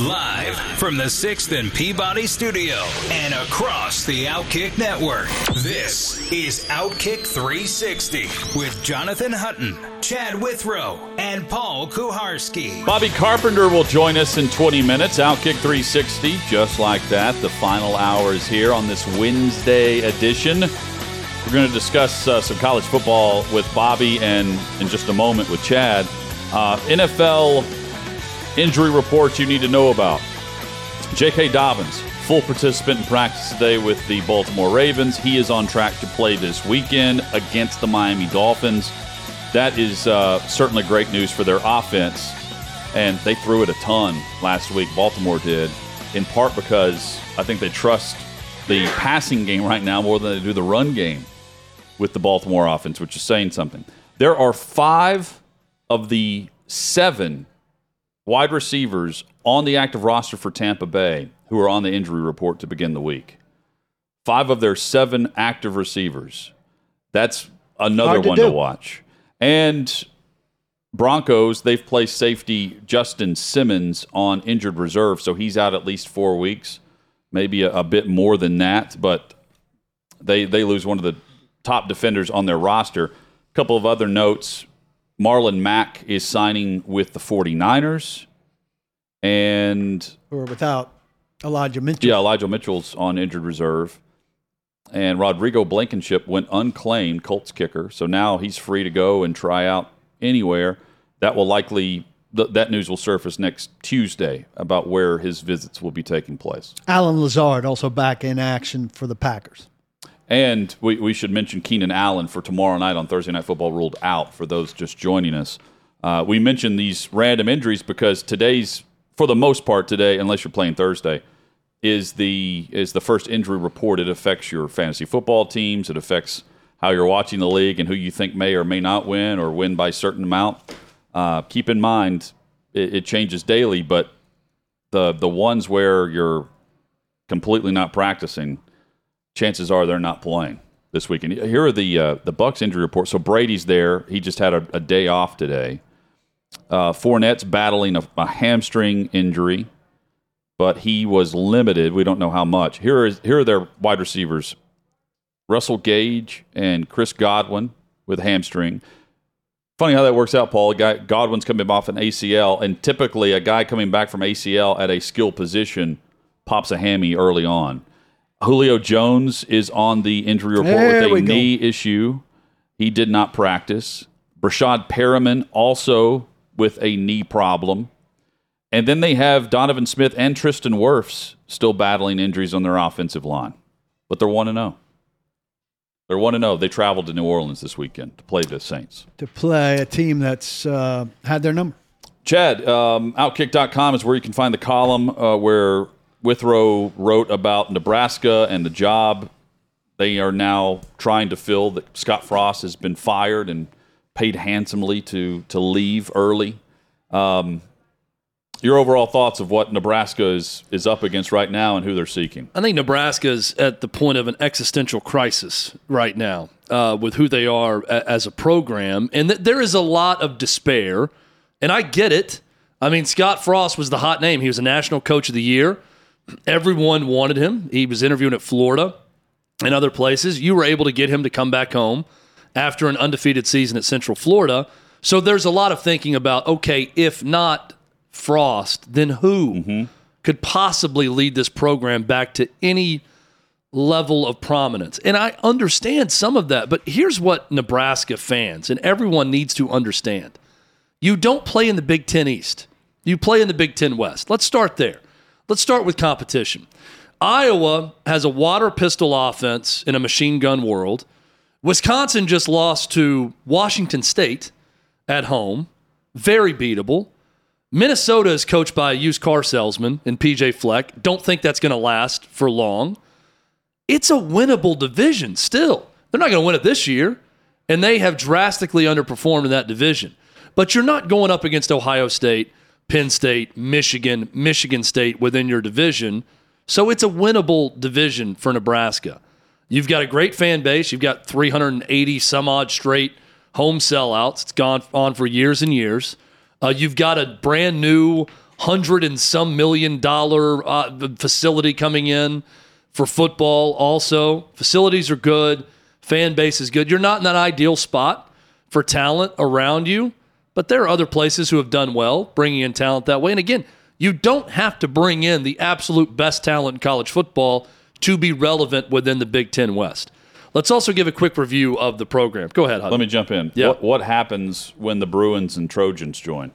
Live from the 6th and Peabody studio and across the Outkick network. This is Outkick 360 with Jonathan Hutton, Chad Withrow, and Paul Kuharsky. Bobby Carpenter will join us in 20 minutes. Outkick 360, just like that. The final hour is here on this Wednesday edition. We're going to discuss uh, some college football with Bobby and in just a moment with Chad. Uh, NFL injury reports you need to know about. J.K. Dobbins, full participant in practice today with the Baltimore Ravens. He is on track to play this weekend against the Miami Dolphins. That is uh, certainly great news for their offense. And they threw it a ton last week, Baltimore did, in part because I think they trust the passing game right now more than they do the run game with the Baltimore offense, which is saying something. There are five of the seven wide receivers on the active roster for Tampa Bay who are on the injury report to begin the week. Five of their seven active receivers. That's another to one do. to watch. And Broncos, they've placed safety Justin Simmons on injured reserve, so he's out at least four weeks, maybe a, a bit more than that, but they they lose one of the top defenders on their roster. A couple of other notes. Marlon Mack is signing with the 49ers. And Or without Elijah Mitchell. yeah, Elijah Mitchell's on injured reserve. And Rodrigo Blankenship went unclaimed, Colts kicker. So now he's free to go and try out anywhere. That will likely, th- that news will surface next Tuesday about where his visits will be taking place. Allen Lazard also back in action for the Packers. And we, we should mention Keenan Allen for tomorrow night on Thursday Night Football ruled out for those just joining us. Uh, we mentioned these random injuries because today's, for the most part today, unless you're playing Thursday, is the is the first injury report. It affects your fantasy football teams. It affects how you're watching the league and who you think may or may not win or win by a certain amount. Uh, keep in mind it, it changes daily, but the the ones where you're completely not practicing, chances are they're not playing this weekend. Here are the uh, the Bucks injury report. So Brady's there. He just had a, a day off today. Uh, Fournette's battling a, a hamstring injury, but he was limited. We don't know how much. Here is here are their wide receivers: Russell Gage and Chris Godwin with hamstring. Funny how that works out, Paul. Guy Godwin's coming off an ACL, and typically a guy coming back from ACL at a skill position pops a hammy early on. Julio Jones is on the injury report There with a go. knee issue. He did not practice. Breshad Perriman also with a knee problem. And then they have Donovan Smith and Tristan Wirfs still battling injuries on their offensive line. But they're 1 0. They're 1 0. They traveled to New Orleans this weekend to play the Saints. to play a team that's uh, had their number. Chad, um, Outkick.com is where you can find the column uh, where Withrow wrote about Nebraska and the job they are now trying to fill. That Scott Frost has been fired and paid handsomely to to leave early. Um, your overall thoughts of what Nebraska is is up against right now and who they're seeking? I think Nebraska is at the point of an existential crisis right now uh, with who they are a- as a program, and th- there is a lot of despair, and I get it. I mean, Scott Frost was the hot name. He was a national coach of the year. Everyone wanted him. He was interviewing at Florida and other places. You were able to get him to come back home after an undefeated season at Central Florida. So there's a lot of thinking about okay, if not Frost, then who mm-hmm. could possibly lead this program back to any level of prominence? And I understand some of that, but here's what Nebraska fans and everyone needs to understand you don't play in the Big Ten East, you play in the Big Ten West. Let's start there. Let's start with competition. Iowa has a water pistol offense in a machine gun world. Wisconsin just lost to Washington State at home, very beatable. Minnesota is coached by a used car salesman in PJ Fleck. Don't think that's going to last for long. It's a winnable division still. They're not going to win it this year, and they have drastically underperformed in that division. But you're not going up against Ohio State, Penn State, Michigan, Michigan State within your division. So it's a winnable division for Nebraska. You've got a great fan base. You've got 380 some odd straight home sellouts. It's gone on for years and years. Uh, you've got a brand new hundred and some million dollar uh, facility coming in for football. Also, facilities are good. Fan base is good. You're not in that ideal spot for talent around you, but there are other places who have done well bringing in talent that way. And again, you don't have to bring in the absolute best talent in college football to be relevant within the Big Ten West. Let's also give a quick review of the program. Go ahead. Let me jump in. Yeah. What, what happens when the Bruins and Trojans join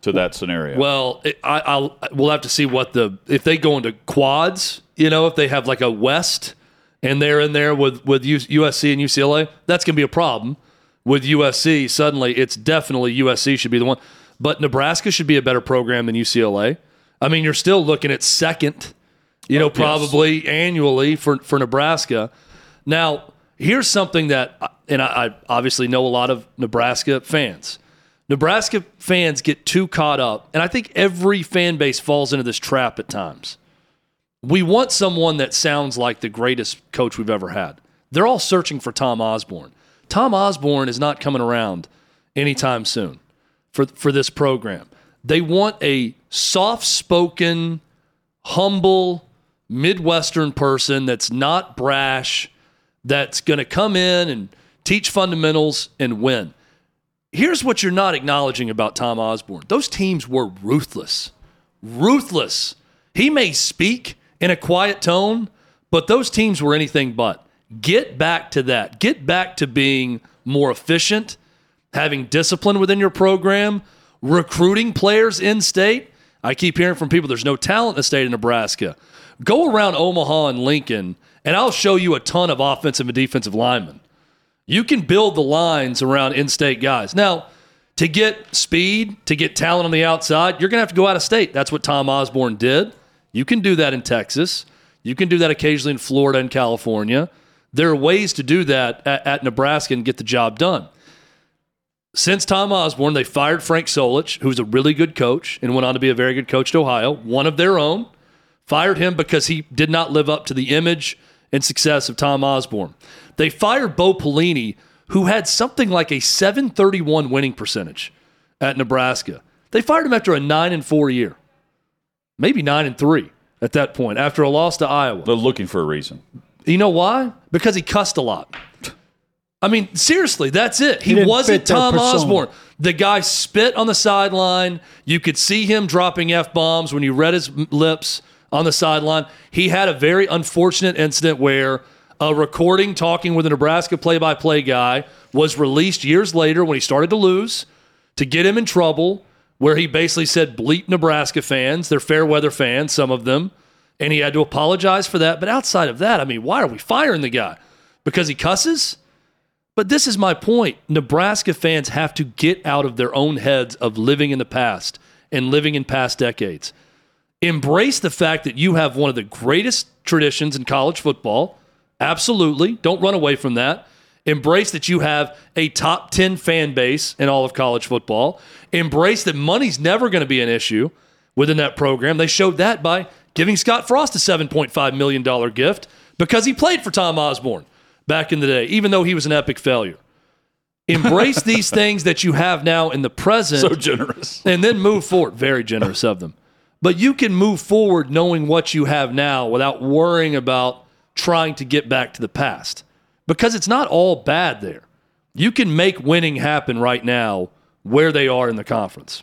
to that scenario? Well, it, I, I'll we'll have to see what the if they go into quads. You know, if they have like a West and they're in there with with USC and UCLA, that's going to be a problem. With USC, suddenly it's definitely USC should be the one, but Nebraska should be a better program than UCLA. I mean, you're still looking at second, you know, Oh, yes. probably annually for for Nebraska. Now, here's something that, and I, I obviously know a lot of Nebraska fans. Nebraska fans get too caught up, and I think every fan base falls into this trap at times. We want someone that sounds like the greatest coach we've ever had. They're all searching for Tom Osborne. Tom Osborne is not coming around anytime soon for, for this program. They want a soft spoken, humble, Midwestern person that's not brash, that's going to come in and teach fundamentals and win. Here's what you're not acknowledging about Tom Osborne those teams were ruthless. Ruthless. He may speak in a quiet tone, but those teams were anything but. Get back to that. Get back to being more efficient, having discipline within your program, recruiting players in state. I keep hearing from people there's no talent in the state of Nebraska. Go around Omaha and Lincoln, and I'll show you a ton of offensive and defensive linemen. You can build the lines around in state guys. Now, to get speed, to get talent on the outside, you're going to have to go out of state. That's what Tom Osborne did. You can do that in Texas. You can do that occasionally in Florida and California. There are ways to do that at, at Nebraska and get the job done. Since Tom Osborne, they fired Frank Solich, who's a really good coach and went on to be a very good coach at Ohio, one of their own. Fired him because he did not live up to the image and success of Tom Osborne. They fired Bo Pelini, who had something like a 731 winning percentage at Nebraska. They fired him after a 9 and 4 year. Maybe 9 and 3 at that point after a loss to Iowa. They're looking for a reason. You know why? Because he cussed a lot. I mean, seriously, that's it. He, didn't wasn't Tom. Osborne. The guy spit on the sideline. You could see him dropping F bombs when you read his lips on the sideline. He had a very unfortunate incident where a recording talking with a Nebraska play by play guy was released years later when he started to lose to get him in trouble, where he basically said, bleep Nebraska fans. They're fair weather fans, some of them. And he had to apologize for that. But outside of that, I mean, why are we firing the guy? Because he cusses? But this is my point. Nebraska fans have to get out of their own heads of living in the past and living in past decades. Embrace the fact that you have one of the greatest traditions in college football. Absolutely. Don't run away from that. Embrace that you have a top 10 fan base in all of college football. Embrace that money's never going to be an issue within that program. They showed that by giving Scott Frost a $7.5 million gift because he played for Tom Osborne back in the day, even though he was an epic failure. Embrace these things that you have now in the present So generous. and then move forward. Very generous of them. But you can move forward knowing what you have now without worrying about trying to get back to the past because it's not all bad there. You can make winning happen right now where they are in the conference.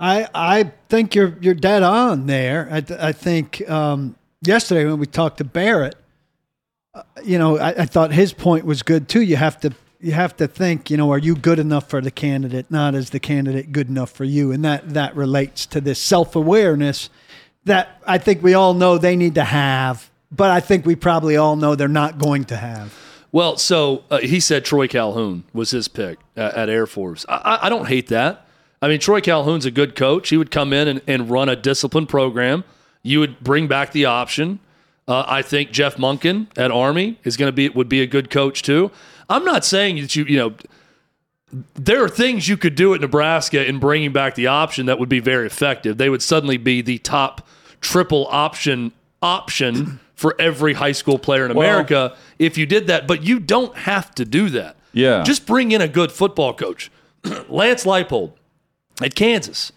I I think you're you're dead on there. I, I think um, yesterday when we talked to Barrett, uh, you know, I, I thought his point was good too. You have to you have to think, you know, are you good enough for the candidate? Not is the candidate good enough for you? And that that relates to this self awareness that I think we all know they need to have, but I think we probably all know they're not going to have. Well, so uh, he said Troy Calhoun was his pick at, at Air Force. I- I don't hate that. I mean, Troy Calhoun's a good coach. He would come in and, and run a disciplined program. You would bring back the option. Uh, I think Jeff Monken at Army is going to be would be a good coach too. I'm not saying that you you know there are things you could do at Nebraska in bringing back the option that would be very effective. They would suddenly be the top triple option option for every high school player in America if you did that. But you don't have to do that. Yeah. Just bring in a good football coach. Lance Leipold at Kansas.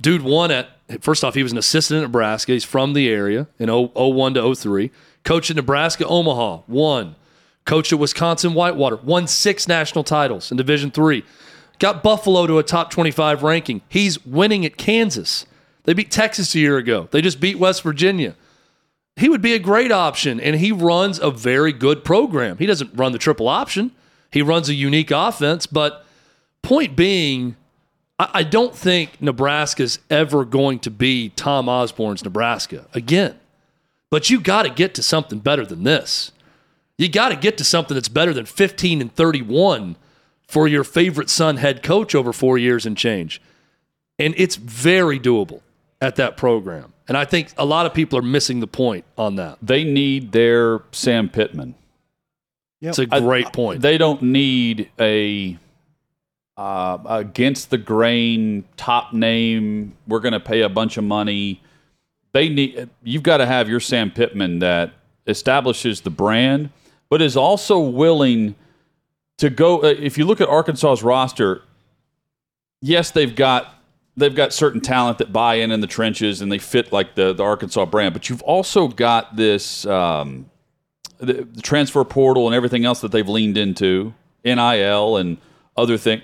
Dude won at first off, he was an assistant at Nebraska. He's from the area in 01 to 03. Coached at Nebraska Omaha, won. Coached at Wisconsin Whitewater, won six national titles in Division Three. Got Buffalo to a top 25 ranking. He's winning at Kansas. They beat Texas a year ago. They just beat West Virginia. He would be a great option, and he runs a very good program. He doesn't run the triple option. He runs a unique offense, but point being, I, I don't think Nebraska's ever going to be Tom Osborne's Nebraska again. But you got to get to something better than this. You got to get to something that's better than 15 and 31 for your favorite son head coach over four years and change. And it's very doable at that program. And I think a lot of people are missing the point on that. They need their Sam Pittman. It's a great point. They don't need a uh, against the grain top name. We're going to pay a bunch of money. They need. You've got to have your Sam Pittman that establishes the brand, but is also willing to go. Uh, if you look at Arkansas's roster, yes, they've got they've got certain talent that buy in in the trenches and they fit like the the Arkansas brand, but you've also got this. Um, the, the transfer portal and everything else that they've leaned into, NIL and other things.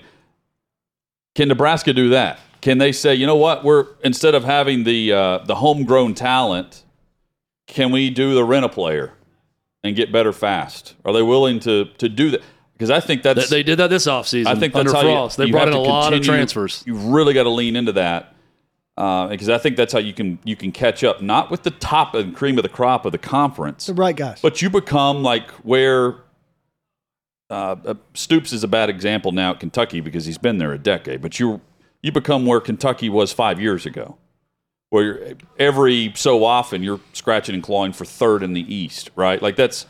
Can Nebraska do that? Can they say, you know what, we're instead of having the uh, the homegrown talent, can we do the rent a player and get better fast? Are they willing to to do that? Because I think that's they, they did that this offseason. I think under that's how Frost. you, they you brought in have a to lot of transfers. You've really got to lean into that because I think that's how you can you can catch up, not with the top and cream of the crop of the conference, The right guys. but you become like where uh, uh, Stoops is a bad example now at Kentucky because he's been there a decade. But you you become where Kentucky was five years ago, where you're, every so often you're scratching and clawing for third in the East, right? Like that's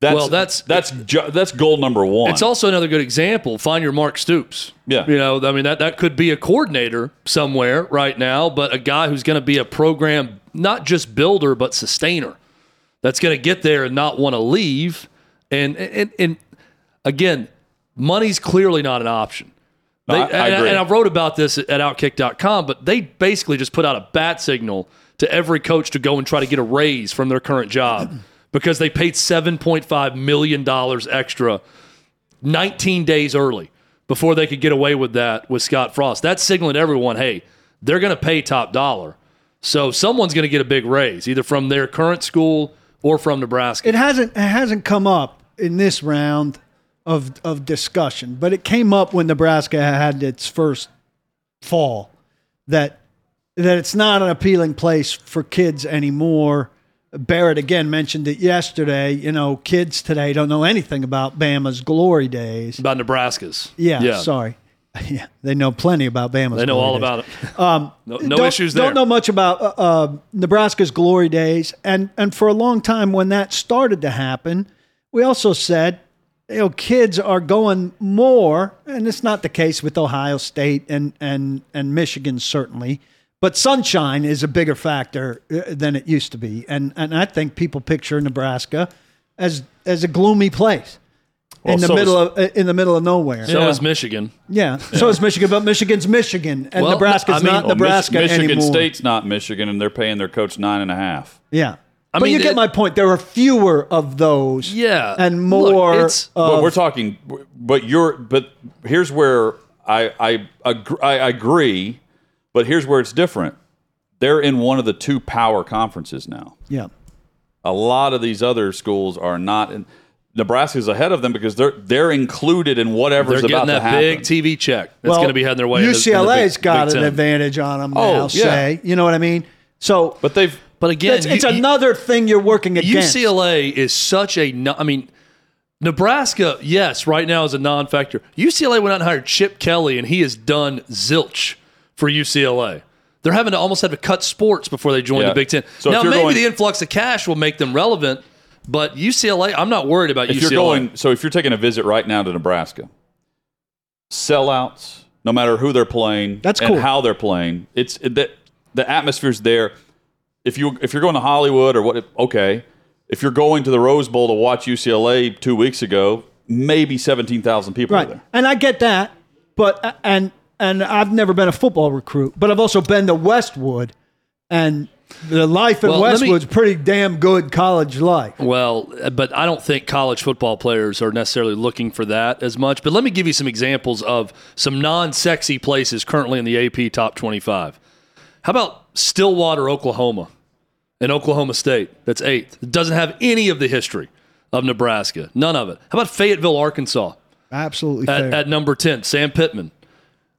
that's Well, that's- that's ju- that's goal number one. It's also another good example. Find your Mark Stoops. Yeah. You know, I mean, that, that could be a coordinator somewhere right now, but a guy who's going to be a program, not just builder, but sustainer that's going to get there and not want to leave. And, and, and again, money's clearly not an option. They- I- I and, agree. and I wrote about this at Outkick.com, but they basically just put out a bat signal to every coach to go and try to get a raise from their current job because they paid $7.5 million extra 19 days early before they could get away with that with Scott Frost. That's signaling to everyone, hey, they're going to pay top dollar. So someone's going to get a big raise, either from their current school or from Nebraska. It hasn't it hasn't come up in this round of of discussion, but it came up when Nebraska had its first fall that that it's not an appealing place for kids anymore. Barrett again mentioned it yesterday. You know, kids today don't know anything about Bama's glory days. about Nebraska's. Yeah, sorry. Yeah, they know plenty about Bama's. They know all days. about it. Um, No, no issues there. Don't know much about uh, uh, Nebraska's glory days, and and for a long time when that started to happen, we also said, you know, kids are going more, and it's not the case with Ohio State and and and Michigan certainly, but sunshine is a bigger factor uh, than it used to be, and and I think people picture Nebraska as as a gloomy place. Well, in the so middle is- of uh, in the middle of nowhere, So Yeah. is Michigan. yeah. So is Michigan, but Michigan's Michigan, and Well, Nebraska's I mean- not Well, Well, Mich- Nebraska Michigan anymore. State's not Michigan, and they're paying their coach nine and a half. Yeah. I but mean, you get it- my point. There are fewer of those. Yeah. And Look, more. it's- But of, we're talking, but you're, but here's where I I, agr- I agree, but here's where it's different. They're in one of the two power conferences now. yeah. A lot of these other schools are not. In, Nebraska's ahead of them because they're they're included in whatever's They're about getting to that happen. big TV check that's Well, going to be heading their way. in the- in the Big- got Big an advantage on them Oh, now. yeah. Say, you know what I mean? So but they've But again, it's, it's you- you- another thing you're working against. UCLA is such a. I mean, Nebraska, yes, right now is a non-factor. UCLA went out and hired Chip Kelly, and he has done zilch for UCLA. They're having to almost have to cut sports before they join Yeah. the Big Ten. So now, maybe going- the influx of cash will make them relevant, but UCLA, I'm not worried about if UCLA. you're going, so if you're taking a visit right now to Nebraska, sellouts, no matter who they're playing, That's and cool. how they're playing, it's the the atmosphere's there. If you if you're going to Hollywood or what, okay. If you're going to the Rose Bowl to watch UCLA two weeks ago, maybe seventeen thousand people are Right. there. And I get that, but uh, and and I've never been a football recruit, but I've also been to Westwood, and the life in Well, let me- Westwood's pretty damn good college life. Well, but I don't think college football players are necessarily looking for that as much. But let me give you some examples of some non sexy places currently in the AP top 25. How about Stillwater, Oklahoma, and Oklahoma State? That's eighth. It doesn't have any of the history of Nebraska, none of it. How about Fayetteville, Arkansas, Absolutely at, fair. at number 10, Sam Pittman?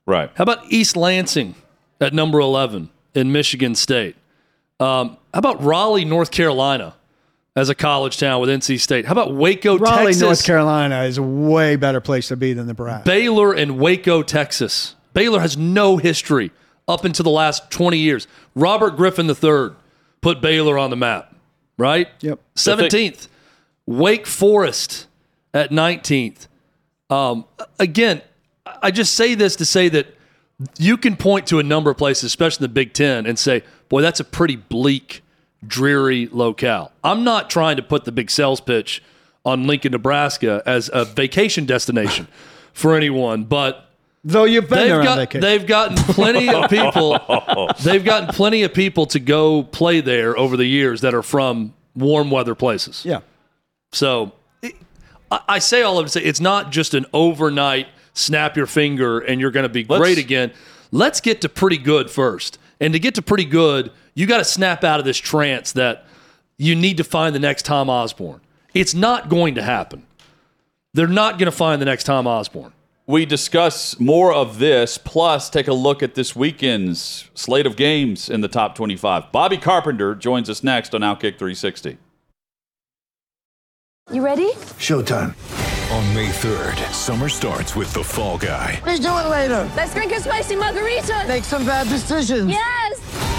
Right. How about East Lansing at number 11 in Michigan State? Um, how about Raleigh, North Carolina as a college town with NC State? How about Waco, Texas? Raleigh, Texas? North Carolina is a way better place to be than Nebraska. Baylor and Waco, Texas. Baylor has no history up until the last 20 years. Robert Griffin III put Baylor on the map, right? Yep. 17th. Wake Forest at 19th. Um, again, I just say this to say that you can point to a number of places, especially in the Big Ten, and say, boy, that's a pretty bleak, dreary locale. I'm not trying to put the big sales pitch on Lincoln, Nebraska as a vacation destination for anyone, but Though you've been there they've on got vacation. they've gotten plenty of people they've gotten plenty of people to go play there over the years that are from warm weather places. yeah. So it, I, I say all of it say it's not just an overnight snap your finger and you're going to be Let's- great again. Let's get to pretty good first. And to get to pretty good, you got to snap out of this trance that you need to find the next Tom Osborne. It's not going to happen. They're not going to find the next Tom Osborne. We discuss more of this, plus take a look at this weekend's slate of games in the top 25. Bobby Carpenter joins us next on Outkick 360. You ready? Showtime. On May 3rd, summer starts with The Fall Guy. Let's do it later. Let's drink a spicy margarita. Make some bad decisions. Yes.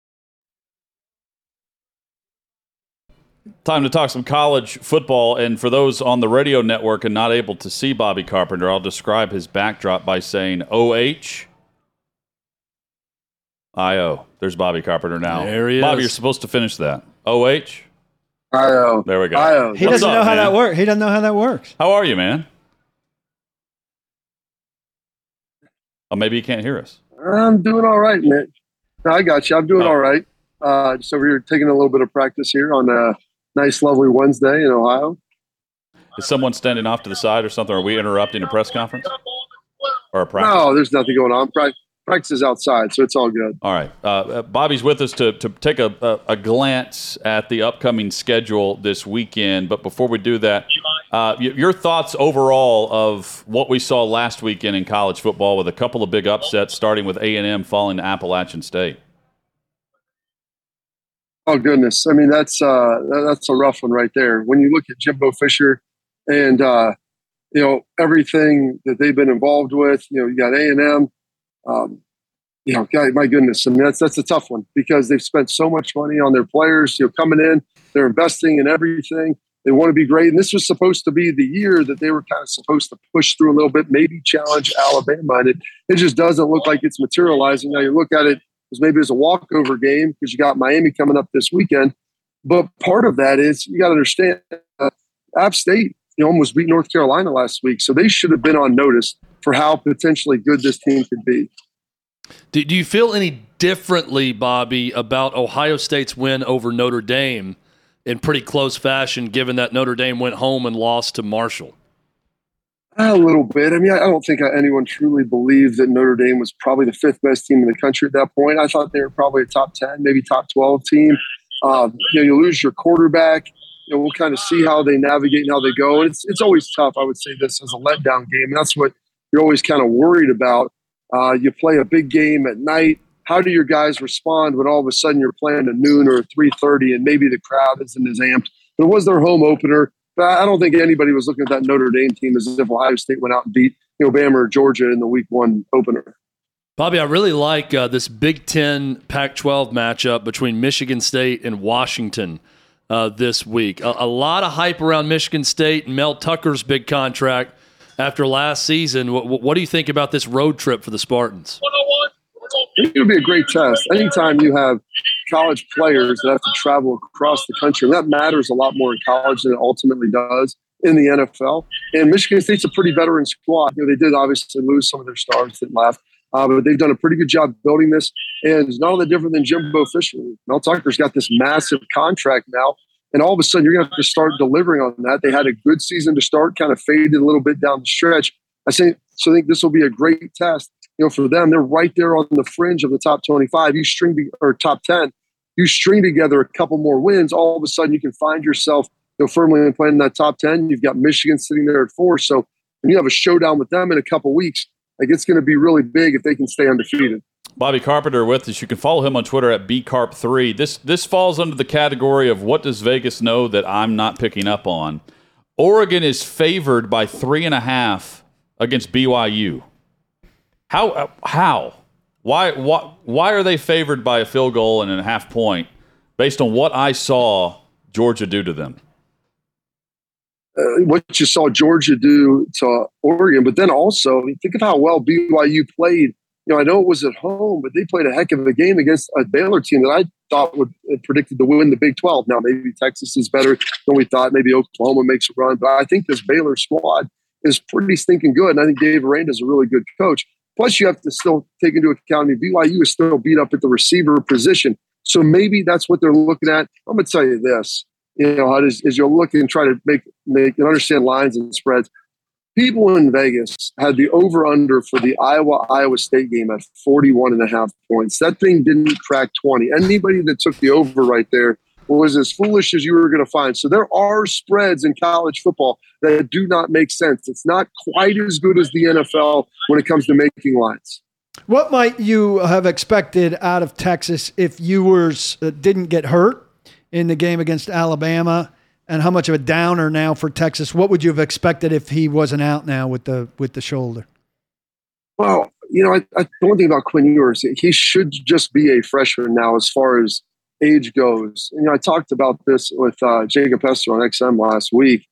Time to talk some college football. And for those on the radio network and not able to see Bobby Carpenter, I'll describe his backdrop by saying OH. IO. There's Bobby Carpenter now. There he Bobby, you're supposed to finish that. OH. IO. There we go. IO. He What's doesn't up, know how man? that works. He doesn't know how that works. How are you, man? Oh, maybe you can't hear us. I'm doing all right, man. I got you. I'm doing Oh. all right. Uh, just over here taking a little bit of practice here on a nice, lovely Wednesday in Ohio. Is someone standing off to the side or something? Are we interrupting a press conference or a practice? No, there's nothing going on. Pra- practice is outside, so it's all good. All right. Uh, uh, Bobby's with us to, to take a, a, a glance at the upcoming schedule this weekend. But before we do that, uh, your thoughts overall of what we saw last weekend in college football with a couple of big upsets, starting with A&M falling to Appalachian State. Oh goodness! I mean, that's uh, that's a rough one right there. When you look at Jimbo Fisher and uh, you know everything that they've been involved with, you know, you got A and M. Um, you know, God, my goodness, I mean that's that's a tough one because they've spent so much money on their players. You know, coming in, they're investing in everything. They want to be great, and this was supposed to be the year that they were kind of supposed to push through a little bit, maybe challenge Alabama, and it it just doesn't look like it's materializing. Now you look at it maybe as a walkover game because you got Miami coming up this weekend. But part of that is you got to understand uh, App State you know, almost beat North Carolina last week, so they should have been on notice for how potentially good this team could be. Do, do you feel any differently, Bobby, about Ohio State's win over Notre Dame in pretty close fashion, given that Notre Dame went home and lost to Marshall? A little bit. I mean, I don't think anyone truly believed that Notre Dame was probably the fifth best team in the country at that point. I thought they were probably a top 10, maybe top 12 team. Um, you know, you lose your quarterback. You know, we'll kind of see how they navigate and how they go. And it's, it's always tough. I would say this as a letdown game. And that's what you're always kind of worried about. Uh, you play a big game at night. How do your guys respond when all of a sudden you're playing at noon or 3.30 and maybe the crowd isn't as amped? But it was their home opener. But I don't think anybody was looking at that Notre Dame team as if Ohio State went out and beat you know, Bama or Georgia in the week one opener. Bobby, I really like uh, this Big Ten Pac 12 matchup between Michigan State and Washington uh, this week. A, a, lot of hype around Michigan State and Mel Tucker's big contract after last season. What, what do you think about this road trip for the Spartans? It'll be a great test. Anytime you have college players that have to travel across the country, and that matters a lot more in college than it ultimately does in the NFL. And Michigan State's a pretty veteran squad. You know, they did obviously lose some of their stars that left, uh, but they've done a pretty good job building this. And it's not all that different than Jimbo Fisher. Mel Tucker's got this massive contract now. And all of a sudden, you're going to have to start delivering on that. They had a good season to start, kind of faded a little bit down the stretch. I think, so I think this will be a great test you know, for them, they're right there on the fringe of the top 25. You string or top 10, you string together a couple more wins, all of a sudden you can find yourself you know, firmly playing in that top 10. You've got Michigan sitting there at four. So when you have a showdown with them in a couple weeks, like it's going to be really big if they can stay undefeated. Bobby Carpenter with us. You can follow him on Twitter at bcarp3. This this falls under the category of what does Vegas know that I'm not picking up on. Oregon is favored by three and a half against BYU. How? How? Why? Why? Why are they favored by a field goal and a half point based on what I saw Georgia do to them? Uh, what you saw Georgia do to Oregon, but then also think of how well BYU played. You know, I know it was at home, but they played a heck of a game against a Baylor team that I thought would predicted to win the Big 12. Now maybe Texas is better than we thought. Maybe Oklahoma makes a run, but I think this Baylor squad is pretty stinking good. And I think Dave Aranda is a really good coach. Plus, you have to still take into account I mean, BYU is still beat up at the receiver position. So maybe that's what they're looking at. I'm going to tell you this. You know, as, as you're looking and try to make make and understand lines and spreads, people in Vegas had the over under for the Iowa Iowa State game at 41 and a half points. That thing didn't crack 20. Anybody that took the over right there was as foolish as you were going to find. So there are spreads in college football that do not make sense. It's not quite as good as the NFL when it comes to making lines. What might you have expected out of Texas if Ewers uh, didn't get hurt in the game against Alabama? And how much of a downer now for Texas? What would you have expected if he wasn't out now with the with the shoulder? Well, you know, I, I, the one thing about Quinn Ewers, he should just be a freshman now as far as age goes. You know, I talked about this with uh, Jacob Hester on XM last week.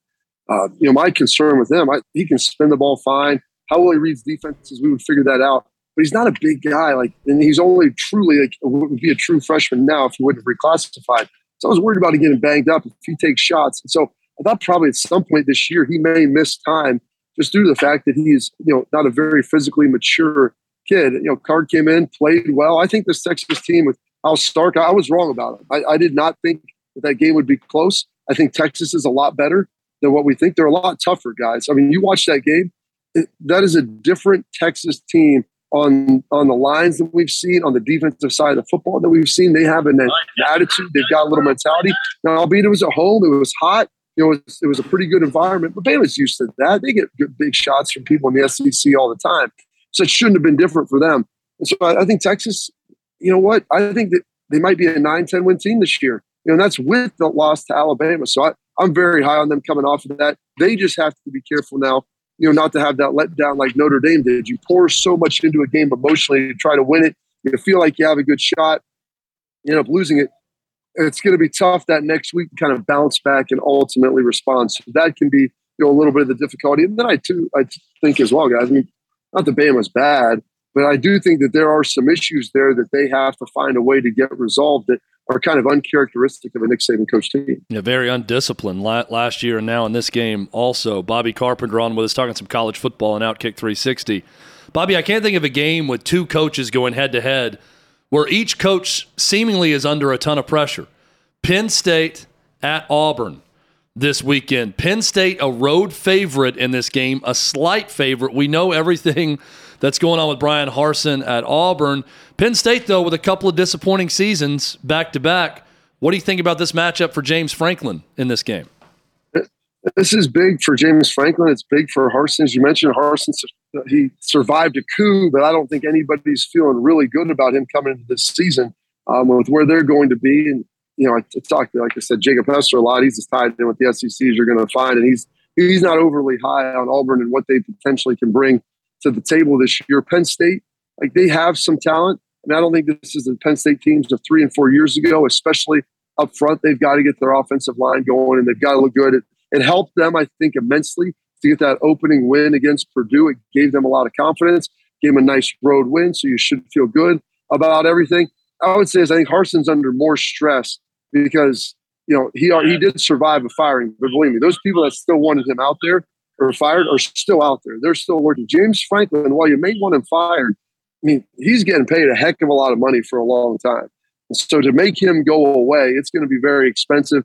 Uh, you know, my concern with him, I, he can spin the ball fine. How well he reads defenses, we would figure that out. But he's not a big guy, like, and he's only truly like would be a true freshman now if he wouldn't reclassified. So I was worried about him getting banged up if he takes shots. And so I thought probably at some point this year he may miss time just due to the fact that he's you know not a very physically mature kid. You know, Card came in, played well. I think this Texas team with Al Stark, I was wrong about it. I, I did not think that, that game would be close. I think Texas is a lot better than what we think. They're a lot tougher, guys. I mean, you watch that game, it, that is a different Texas team on on the lines that we've seen, on the defensive side of the football that we've seen. They have an, an attitude. They've got a little mentality. Now, albeit it was at home, it was hot. It was, it was a pretty good environment. But Bama's used to that. They get big shots from people in the SEC all the time. So it shouldn't have been different for them. And so I, I think Texas you know what? I think that they might be a 9 10 win team this year. You know, and that's with the loss to Alabama. So I, I'm very high on them coming off of that. They just have to be careful now, you know, not to have that letdown like Notre Dame did. You pour so much into a game emotionally to try to win it. You feel like you have a good shot, you end up losing it. It's going to be tough that next week to kind of bounce back and ultimately respond. So that can be, you know, a little bit of the difficulty. And then I too, I think as well, guys. I mean, not the Bama's bad, but I do think that there are some issues there that they have to find a way to get resolved that are kind of uncharacteristic of a Nick Saban coach team. Yeah, very undisciplined last year and now in this game also. Bobby Carpenter on with us talking some college football and Outkick 360. Bobby, I can't think of a game with two coaches going head to head where each coach seemingly is under a ton of pressure. Penn State at Auburn. this weekend. Penn State, a road favorite in this game, a slight favorite. We know everything that's going on with Bryan Harsin at Auburn. Penn State, though, with a couple of disappointing seasons back to back. What do you think about this matchup for James Franklin in this game? This is big for James Franklin. It's big for Harsin. As you mentioned, Harsin, he survived a coup, but I don't think anybody's feeling really good about him coming into this season um, with where they're going to be. And, you know, I, I talked, like I said, Jacob Hester a lot. He's just tied in with the SECs you're going to find. And he's, he's not overly high on Auburn and what they potentially can bring to the table this year. Penn State, like they have some talent. And I don't think this is the Penn State teams of three and four years ago, especially up front. They've got to get their offensive line going and they've got to look good. It, it helped them, I think, immensely to get that opening win against Purdue. It gave them a lot of confidence, gave them a nice road win. So you should feel good about everything. I would say is I think Harsin's under more stress because you know he he did survive a firing, but believe me, those people that still wanted him out there or fired are still out there. They're still working. James Franklin, while you may want him fired, I mean he's getting paid a heck of a lot of money for a long time. And so to make him go away, it's going to be very expensive.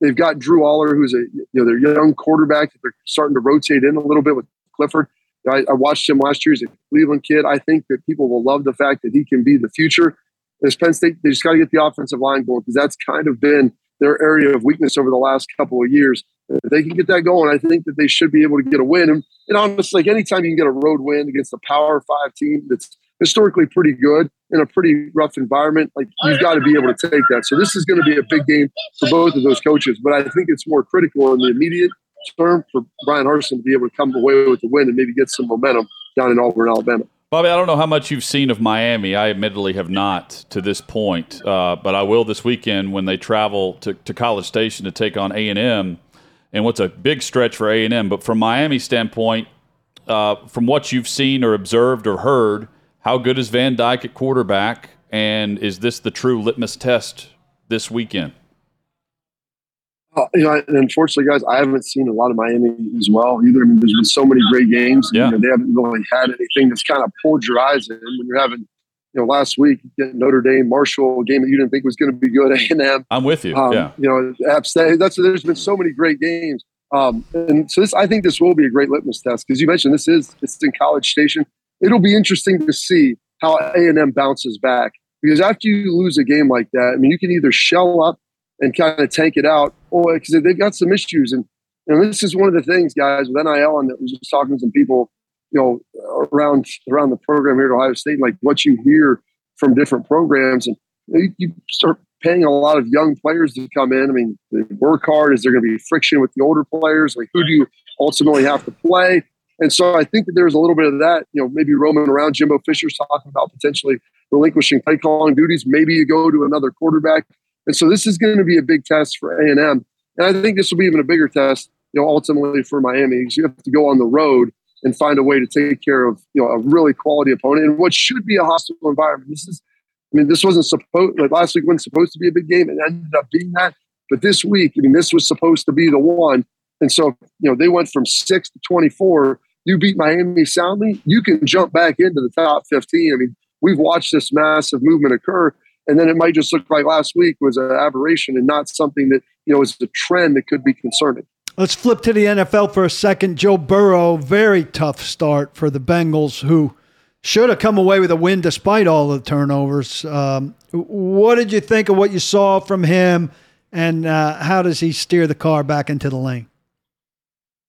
They've got Drew Allar, who's a you know their young quarterback they're starting to rotate in a little bit with Clifford. I, I watched him last year. He's a Cleveland kid. I think that people will love the fact that he can be the future. As Penn State, they just got to get the offensive line going because that's kind of been their area of weakness over the last couple of years. If they can get that going, I think that they should be able to get a win. And, and honestly, like anytime you can get a road win against a Power Five team that's historically pretty good in a pretty rough environment, like you've got to be able to take that. So this is going to be a big game for both of those coaches. But I think it's more critical in the immediate term for Bryan Harsin to be able to come away with the win and maybe get some momentum down in Auburn, Alabama. Bobby, I don't know how much you've seen of Miami. I admittedly have not to this point, uh, but I will this weekend when they travel to, to College Station to take on A and M, and what's a big stretch for A and M. But from Miami standpoint, uh, from what you've seen or observed or heard, how good is Van Dyke at quarterback, and is this the true litmus test this weekend? Uh, you know, unfortunately, guys, I haven't seen a lot of Miami as well either. I mean, there's been so many great games. Yeah. You know, they haven't really had anything that's kind of pulled your eyes in when you're having, you know, last week Notre Dame, Marshall, a game that you didn't think was going to be good. A and M. I'm with you. Um, yeah. You know, App State. That's there's been so many great games. Um, and so this, I think this will be a great litmus test because you mentioned this is it's in College Station. It'll be interesting to see how A and M bounces back because after you lose a game like that, I mean, you can either shell up and kind of tank it out, or because they've got some issues. And you know, this is one of the things, guys, with NIL, and that was just talking to some people, you know, around around the program here at Ohio State, like what you hear from different programs, and you, you start paying a lot of young players to come in. I mean, they work hard. Is there going to be friction with the older players? Like, who do you ultimately have to play? And so I think that there's a little bit of that, you know, maybe roaming around. Jimbo Fisher's talking about potentially relinquishing play calling duties. Maybe you go to another quarterback. And so this is going to be a big test for A and I think this will be even a bigger test, you know, ultimately for Miami. You have to go on the road and find a way to take care of you know a really quality opponent in what should be a hostile environment. This is, I mean, this wasn't supposed like last week wasn't supposed to be a big game, It ended up being that. But this week, I mean, this was supposed to be the one. And so, you know, they went from six to 24. You beat Miami soundly, you can jump back into the top 15. I mean, we've watched this massive movement occur and then it might just look like last week was an aberration and not something that you know is a trend that could be concerning. Let's flip to the NFL for a second. Joe Burrow, very tough start for the Bengals, who should have come away with a win despite all the turnovers. Um, what did you think of what you saw from him, and uh, how does he steer the car back into the lane?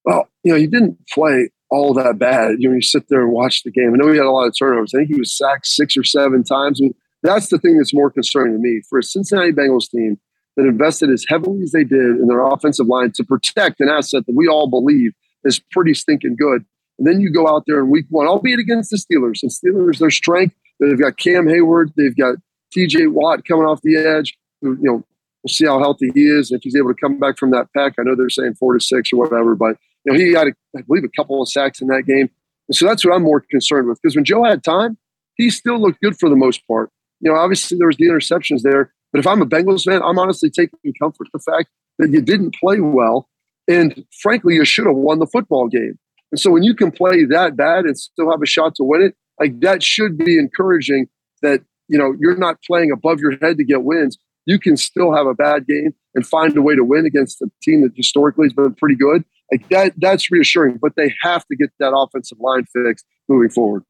Well, you know, he didn't play all that bad. You know, you sit there and watch the game. I know he had a lot of turnovers. I think he was sacked six or seven times. That's the thing that's more concerning to me for a Cincinnati Bengals team that invested as heavily as they did in their offensive line to protect an asset that we all believe is pretty stinking good. And then you go out there in week one, albeit against the Steelers. And Steelers, their strength, they've got Cam Heyward, they've got TJ Watt coming off the edge. You know, we'll see how healthy he is. If he's able to come back from that pack, I know they're saying four to six or whatever, but you know, he had, a, I believe, a couple of sacks in that game. And so that's what I'm more concerned with. Because when Joe had time, he still looked good for the most part you know, obviously there was the interceptions there. But if I'm a Bengals fan, I'm honestly taking comfort in the fact that you didn't play well. And frankly, you should have won the football game. And so when you can play that bad and still have a shot to win it, like that should be encouraging that, you know, you're not playing above your head to get wins. you can still have a bad game and find a way to win against a team that historically has been pretty good. Like that, that's reassuring. But they have to get that offensive line fixed moving forward.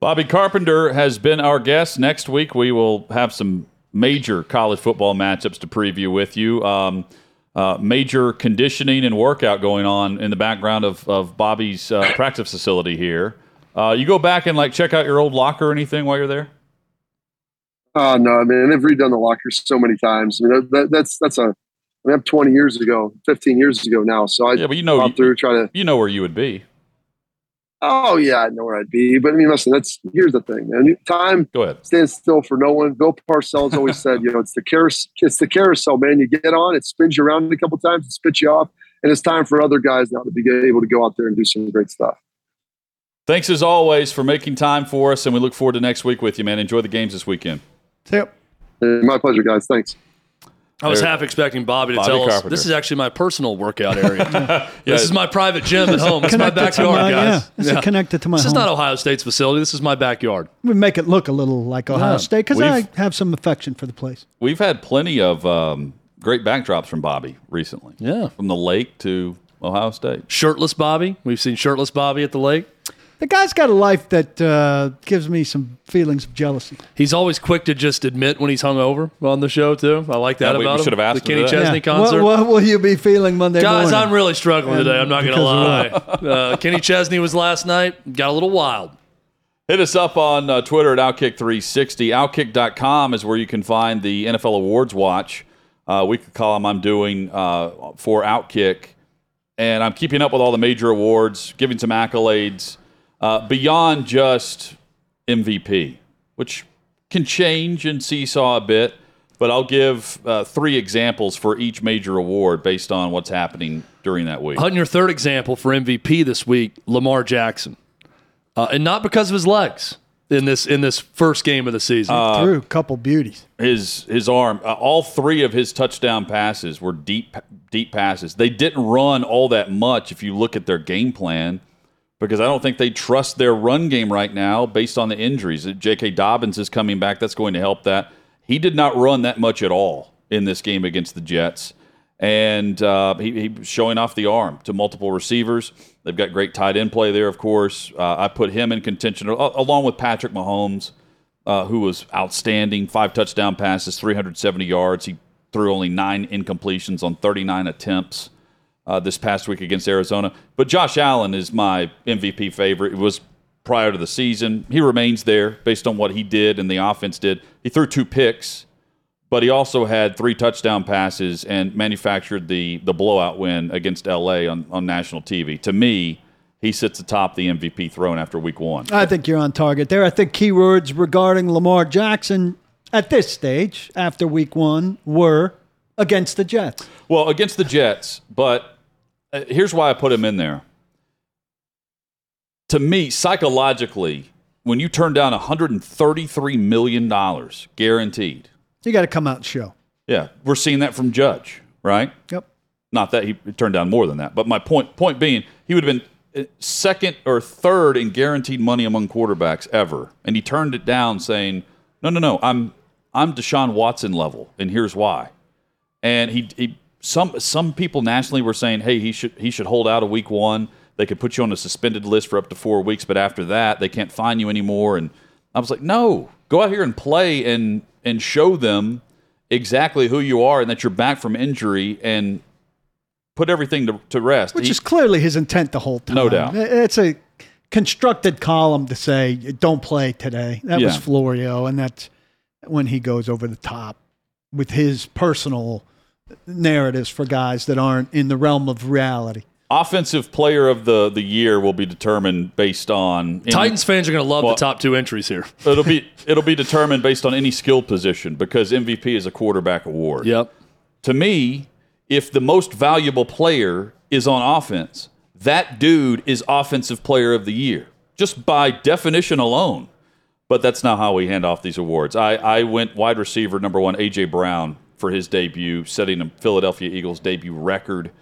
Bobby Carpenter has been our guest. Next week, we will have some major college football matchups to preview with you. Um, uh, major conditioning and workout going on in the background of, of Bobby's uh, practice facility here. Uh, you go back and like check out your old locker or anything while you're there? Oh no, I mean, I've redone the locker so many times. I mean, that, that's that's a. I mean, I'm 20 years ago, 15 years ago now. So I yeah, but you know, you, through try to. You know where you would be. Oh yeah, I know where I'd be. But I mean, listen, that's here's the thing, man. Time Go ahead. stands still for no one. Bill Parcells always said, you know, it's the carousel, it's the carousel, man. You get on, it spins you around a couple times, it spits you off, and it's time for other guys now to be able to go out there and do some great stuff. Thanks as always for making time for us, and we look forward to next week with you, man. Enjoy the games this weekend. Yep. My pleasure, guys. Thanks. I was half expecting Bobby to Bobby tell us this is actually my personal workout area. This is my private gym at home. It's my backyard, my- guys. yeah, this is connected to my This is not Ohio State's facility. This is my backyard. We make it look a little like Ohio Yeah. State because I We've- have some affection for the place. We've had plenty of um, great backdrops from Bobby recently. Yeah. From the lake to Ohio State. Shirtless Bobby. We've seen shirtless Bobby at the lake. The guy's got a life that uh, gives me some feelings of jealousy. He's always quick to just admit when he's hungover on the show too. I like that Yeah, we- about we him. should have asked the Kenny to do that. Chesney Yeah. concert. What, what will you be feeling Monday Guys, morning? I'm really struggling And today. I'm not going to lie. Uh, Kenny Chesney was last night. Got a little wild. Hit us up on uh, Twitter at Outkick360. Outkick.com is where you can find the NFL Awards Watch, uh, weekly column I'm doing uh, for Outkick. And I'm keeping up with all the major awards, giving some accolades uh, beyond just MVP, which can change and seesaw a bit. But I'll give uh, three examples for each major award based on what's happening during that week. Hutton your third example for MVP this week, Lamar Jackson, uh, and not because of his legs in this in this first game of the season. Through a couple beauties. his his arm. Uh, all three of his touchdown passes were deep deep passes. They didn't run all that much if you look at their game plan, because I don't think they trust their run game right now based on the injuries. J.K. Dobbins is coming back. That's going to help that. He did not run that much at all in this game against the Jets. And uh, he, he showing off the arm to multiple receivers. They've got great tight end play there, of course. Uh, I put him in contention along with Patrick Mahomes uh, who was outstanding. Five touchdown passes, 370 yards. He threw only nine incompletions on 39 attempts uh, this past week against Arizona. But Josh Allen is my MVP favorite. It was prior to the season. He remains there based on what he did and the offense did. He threw two picks, but he also had three touchdown passes and manufactured the the blowout win against LA on, on national TV. To me, he sits atop the MVP throne after week one. I think you're on target there. I think keywords regarding Lamar Jackson at this stage, after week one, were against the Jets. Well, against the Jets, but here's why I put him in there. To me, psychologically, when you turn down $133 million guaranteed, You got to come out and show. yeah, we're seeing that from Judge, right? Yep. Not that he turned down more than that, but my point point being, he would have been uh, second or third in guaranteed money among quarterbacks ever, and he turned it down, saying, "No, no, no, I'm I'm Deshaun Watson level, and here's why." And he, he some some people nationally were saying, "Hey, he should he should hold out a week one. They could put you on a suspended list for up to four weeks, but after that, they can't fine you anymore." And I was like, "No, go out here and play and and show them exactly who you are and that you're back from injury and put everything to, to rest." Which He- is clearly his intent the whole time. No doubt. It's a constructed column to say, don't play today. That was Florio, and that's when he goes over the top with his personal narratives for guys that aren't in the realm of reality. offensive player of the the year will be determined based on any- Titans fans are going to love Well- the top two entries here. It'll be it'll be determined based on any skill position because MVP is a quarterback award. Yep. To me, if the most valuable player is on offense, that dude is offensive player of the year just by definition alone. But that's not how we hand off these awards. I, I went wide receiver number one, AJ Brown, for his debut, setting a Philadelphia Eagles debut record,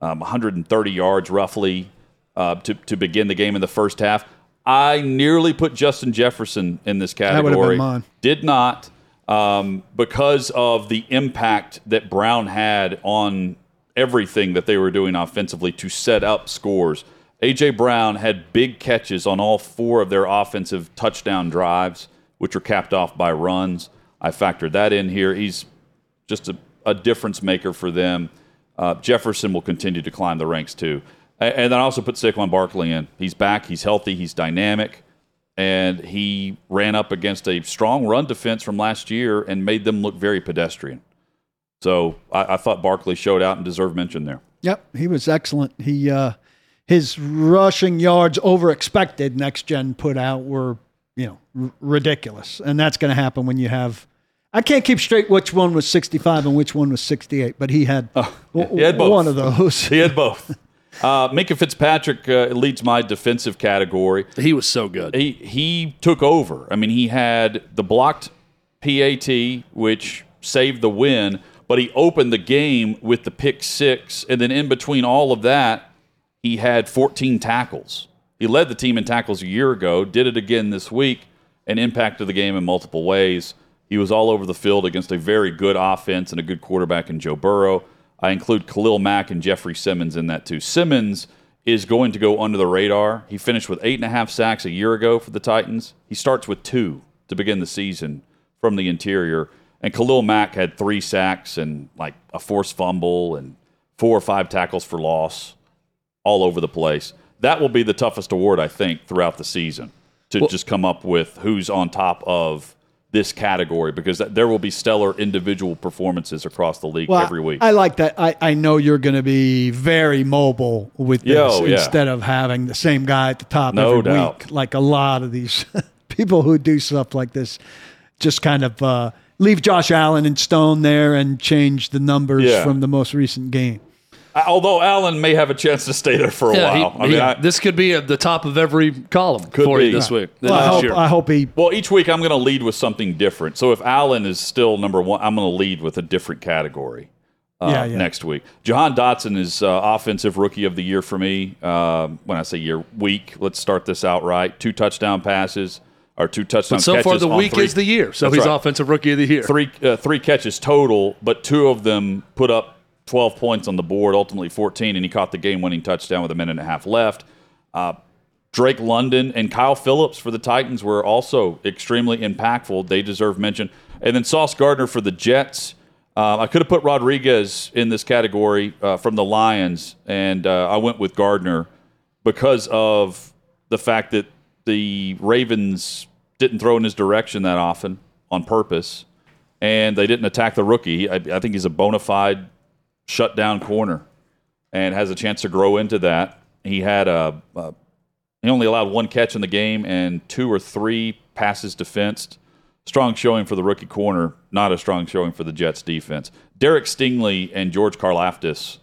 um, 130 yards roughly uh, to, to begin the game in the first half. I nearly put Justin Jefferson in this category. Did not. um, because of the impact that Brown had on everything that they were doing offensively to set up scores. A.J. Brown had big catches on all four of their offensive touchdown drives, which were capped off by runs. I factored that in here. He's just a, a difference maker for them. Uh, Jefferson will continue to climb the ranks too. And, and then I also put Saquon Barkley in. He's back. He's healthy. He's dynamic. And he ran up against a strong run defense from last year and made them look very pedestrian. So I, I thought Barkley showed out and deserved mention there. Yep, he was excellent. He uh, his rushing yards over expected next gen put out were you know r- ridiculous, and that's going to happen when you have. I can't keep straight which one was 65 and which one was 68, but he had, Oh, w- he had both. one of those. He had both. Uh, Minkah Fitzpatrick uh, leads my defensive category. He was so good. He he took over. I mean, he had the blocked PAT, which saved the win, but he opened the game with the pick six, and then in between all of that, he had 14 tackles. He led the team in tackles a year ago, did it again this week, and impacted the game in multiple ways. He was all over the field against a very good offense and a good quarterback in Joe Burrow. I include Khalil Mack and Jeffrey Simmons in that too. Simmons is going to go under the radar. He finished with eight and a half sacks a year ago for the Titans. He starts with two to begin the season from the interior. And Khalil Mack had three sacks and like a forced fumble and four or five tackles for loss all over the place. That will be the toughest award, I think, throughout the season to just come up with who's on top of this category because there will be stellar individual performances across the league Well, every week. I like that. I, I know you're going to be very mobile with this Yo, yeah. instead of having the same guy at the top No every doubt. week. Like a lot of these people who do stuff like this, just kind of uh, leave Josh Allen and stone there and change the numbers Yeah. from the most recent game. Although Allen may have a chance to stay there for a Yeah, he- while. I he- mean, I, this could be at the top of every column Could for be. you this week. Well, I hope, year. I hope he. well, each week I'm going to lead with something different. So if Allen is still number one, I'm going to lead with a different category. Uh, Yeah, yeah. Next week, Jahan Dotson is uh, offensive rookie of the year for me. Uh, when I say year, week. Let's start this out right. Two touchdown passes or two touchdown. but so far, the week three- is the year. So That's he's right. offensive rookie of the year. three uh, three catches total, but two of them put up 12 points on the board, ultimately 14, and he caught the game-winning touchdown with a minute and a half left. Uh, Drake London and Kyle Philips for the Titans were also extremely impactful. They deserve mention. And then Sauce Gardner for the Jets. Uh, I could have put Rodriguez in this category uh, from the Lions, and uh, I went with Gardner because of the fact that the Ravens didn't throw in his direction that often on purpose, and they didn't attack the rookie. I, I think he's a bona fide shutdown corner and has a chance to grow into that. He had a, a he only allowed one catch in the game and two or three passes defensed. Strong showing for the rookie corner, not a strong showing for the Jets defense. Derek Stingley and George Karlaftis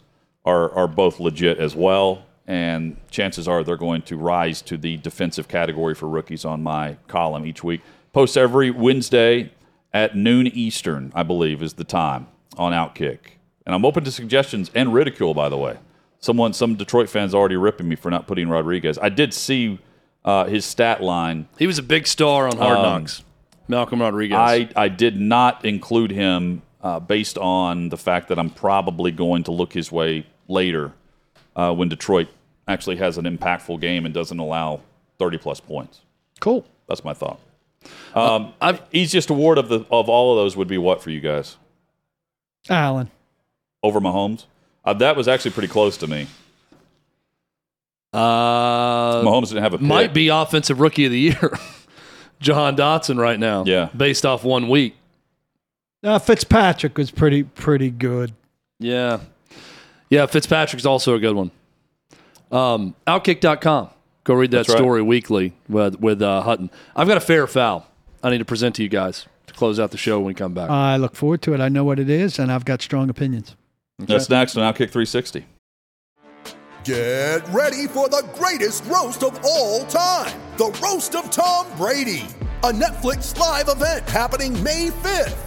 are are both legit as well, and chances are they're going to rise to the defensive category for rookies on my column each week. Post every Wednesday at noon Eastern, I believe, is the time on Outkick. And I'm open to suggestions and ridicule, by the way. Someone, some Detroit fans already ripping me for not putting Rodriguez. I did see uh, his stat line. He was a big star on Hard Um, Knocks. Malcolm Rodriguez. I, I did not include him uh, based on the fact that I'm probably going to look his way later uh, when Detroit actually has an impactful game and doesn't allow 30 plus points. Cool. That's my thought. Um, easiest award of the of all of those would be what for you guys? Allen. Over Mahomes? Uh, that was actually pretty close to me. Uh, Mahomes didn't have a pick. might be offensive rookie of the year. Jahan Dotson right now. Yeah. Based off one week. Uh, Fitzpatrick was pretty pretty good. Yeah. Yeah, Fitzpatrick's also a good one. Um, Outkick.com. Go read that That's right. story weekly with, with uh, Hutton. I've got a fair foul I need to present to you guys to close out the show when we come back. I look forward to it. I know what it is, and I've got strong opinions. That's next on Outkick 360. Get ready for the greatest roast of all time the Roast of Tom Brady, a Netflix live event happening May 5th.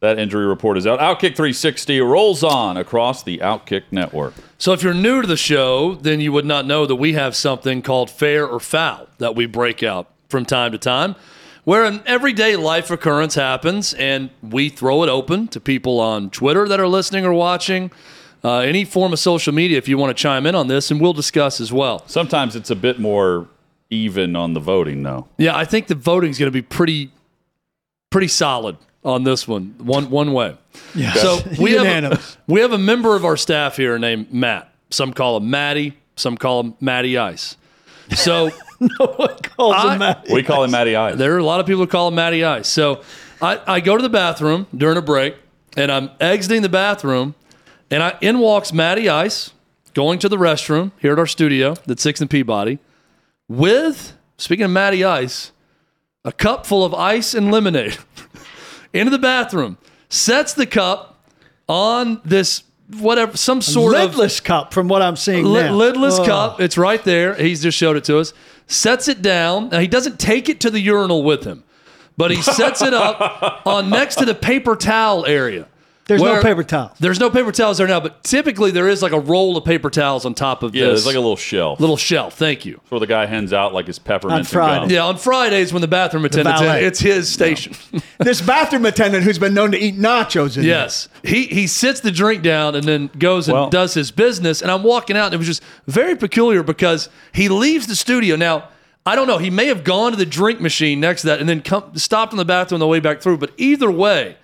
That injury report is out. Outkick 360 rolls on across the Outkick network. So if you're new to the show, then you would not know that we have something called fair or foul that we break out from time to time, where an everyday life occurrence happens and we throw it open to people on Twitter that are listening or watching, uh, any form of social media if you want to chime in on this, and we'll discuss as well. Sometimes it's a bit more even on the voting, though. Yeah, I think the voting is going to be pretty, pretty solid on this one, one one way. Yeah. So we have, a, we have a member of our staff here named Matt. Some call him Matty. Some call him Matty Ice. So no one calls I- him Matty. We call him Matty Ice. there are a lot of people who call him Matty Ice. So I, I go to the bathroom during a break, and I'm exiting the bathroom, and I in walks Matty Ice, going to the restroom here at our studio, that's Sixth and Peabody, with speaking of Matty Ice, a cup full of ice and lemonade into the bathroom, sets the cup on this whatever some sort of lidless cup from what I'm seeing Lid- now. lidless Oh. cup. It's right there. He's just showed it to us. Sets it down. Now he doesn't take it to the urinal with him, but he sets it up on next to the paper towel area. There's no paper towel. There's no paper towels there now, but typically there is like a roll of paper towels on top of this. yeah, this there's like a little shelf. little shelf. Thank you. where the guy hands out like his peppermint On Friday. and. Yeah, on Fridays when the bathroom attendant, in, valet. it's his station. This bathroom attendant who's been known to eat nachos in Yes. He he sits the drink down and then goes and Well- does his business. And I'm walking out and it was just very peculiar because he leaves the studio. Now, I don't know. He may have gone to the drink machine next to that and then come stopped in the bathroom on the way back through. But either way,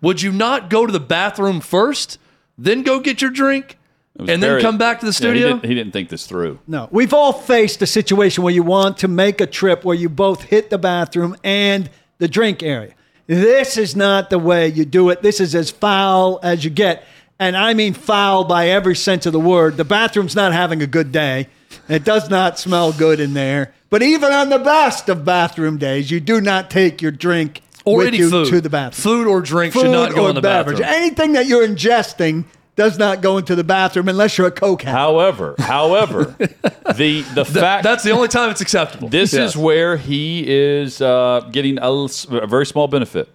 would you not go to the bathroom first, then go get your drink, and very- then come back to the Yeah, studio? he, didn't, he didn't think this through. No, we've all faced a situation where you want to make a trip where you both hit the bathroom and the drink area. This is not the way you do it. This is as foul as you get. And I mean foul by every sense of the word. The bathroom's not having a good day. It does not smell good in there. But even on the best of bathroom days, you do not take your drink or with any you food. to the bathroom. Food or drink Food should not go or in the beverage. bathroom. Anything that you're ingesting does not go into the bathroom unless you're a coke addict. However, however, the the fact That's the only time it's acceptable. This Yeah. is where he is uh, getting a very small benefit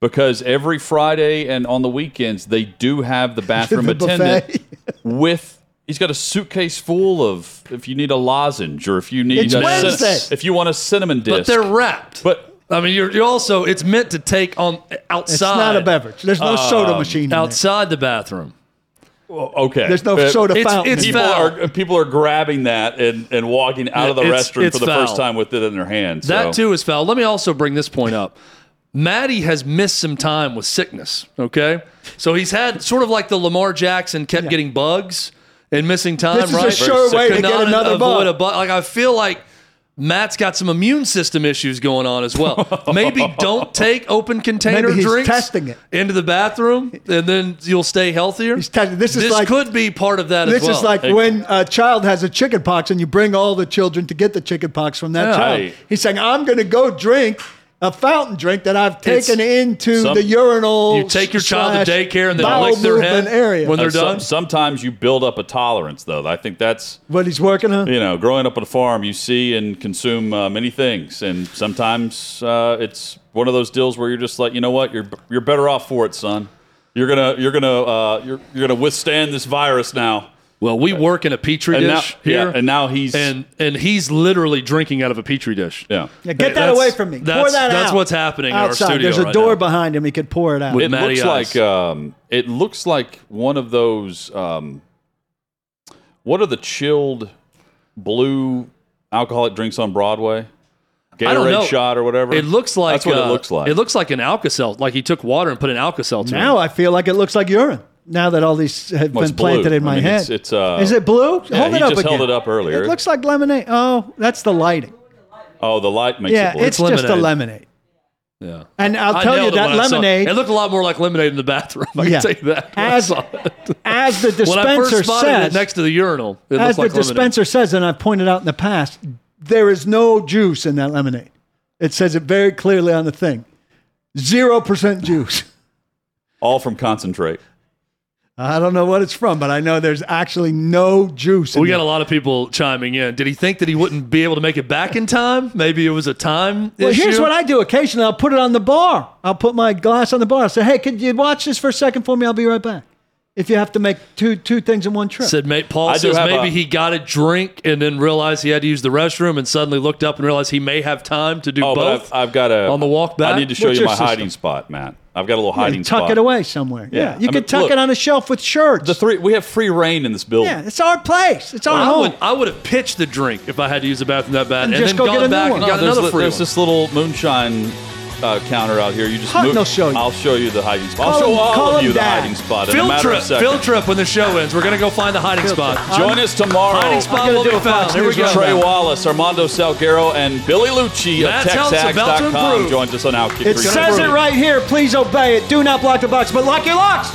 because every Friday and on the weekends they do have the bathroom The attendant with. He's got a suitcase full of if you need a lozenge or if you need It's a Wednesday. if you want a cinnamon disc. but they're wrapped. But I mean, you're, you're also it's meant to take on outside. It's not a beverage. There's no soda machine in there. outside the bathroom. okay, There's no Uh, soda it's- fountain. it's People foul. are people are grabbing that and, and walking out of the It's- restroom it's for the first foul. time with it in their hands. That too is foul. Let me also bring this point up. Maddie has missed some time with sickness. Okay, so he's had sort of like the Lamar Jackson kept getting bugs and missing time. This is a right? sure So way to get not another avoid bug. a bug. Like I feel like Matt's got some immune system issues going on as well. Maybe don't take open container Maybe he's drinks testing it. into the bathroom, and then you'll stay healthier. He's testing- this is like- could be part of that This as well. is like Hey. when a child has a chicken pox and you bring all the children to get the chicken pox from that Yeah. child. Hey. He's saying, I'm going to go drink a fountain drink that I've It's- taken into Some- the urinal. you take your child to daycare and they bowel lick their head area. when they're Uh, some- done. sometimes you build up a tolerance, though. I think that's what he's working on? you know, growing up on a farm, you see and consume uh, many things, and sometimes uh, it's one of those deals where you're just like, you know what, you're you're better off for it, son. You're gonna you're gonna uh, you're you're gonna withstand this virus now. Well, we work in a petri And now- dish here, yeah, and now he's- and and he's literally drinking out of a petri dish. Yeah, Yeah, get that That's- away from me. Pour that's- that that's out. what's happening in our Outside. studio There's a right door now. behind him. He could pour it out. With it Matty looks Ice. like um, it looks like one of those. Um, what are the chilled blue alcoholic drinks on Broadway? I don't Gatorade know. shot or whatever. It looks like that's what uh, it looks like. It looks like an Alka Seltzer. Like he took water and put an Alka Seltzer. now in. I feel like it looks like urine. Now that all these have Well, been planted blue. in my I mean, head. it's- it's, uh, Is it blue? yeah, hold he it up just again. held it up earlier. It looks like lemonade. Oh, that's the lighting. oh, the light makes yeah, it blue. it's, just a lemonade. lemonade. Yeah. And I'll I tell you nailed it that when I saw it. lemonade. It looked a lot more like lemonade in the bathroom. I Yeah. can tell you that. when I as saw it. as the when I first dispenser spotted says, it next to the urinal, it as looked the like lemonade. dispenser says, and I've pointed out in the past, there is no juice in that lemonade. It says it very clearly on the thing. Zero percent juice. All from concentrate. I don't know what it's from, but I know there's actually no juice. We in got it. a lot of people chiming in. Did he think that he wouldn't be able to make it back in time? Maybe it was a time Well, issue. here's what I do occasionally. I'll put it on the bar. I'll put my glass on the bar. I'll say, hey, could you watch this for a second for me? I'll be right back. If you have to make two two things in one trip. said mate Paul I do says maybe a- he got a drink and then realized he had to use the restroom and suddenly looked up and realized he may have time to do Oh, but both. I've, I've got a On the walk back? I need to show What's you my system? hiding spot, Matt. I've got a little Yeah, hiding tuck spot. it away somewhere. Yeah, Yeah. you I could mean, tuck look, it on a shelf with shirts. The three we have free reign in this building. yeah, it's our place. It's our I home. would, I would have pitched the drink if I had to use the bathroom that bad, And and, just then go get gone a new back one. and No, got oh, there's, another li- free there's one. this little moonshine uh, counter out here. You just Hutton move. will show you. I'll show you the hiding spot. I'll show him- all of him you the Dad. hiding spot in a Field matter trip, of seconds. field trip when the show ends. We're gonna go find the hiding spot. Join us tomorrow. Hiding spot gonna will do be found. Here we go. Trey Wallace, Armando Salguero, and Billy Liucci Matt of Townsend, about to TexAgs.com joins us on Outkick it says it right here. Please obey it. Do not block the box, but lock your locks.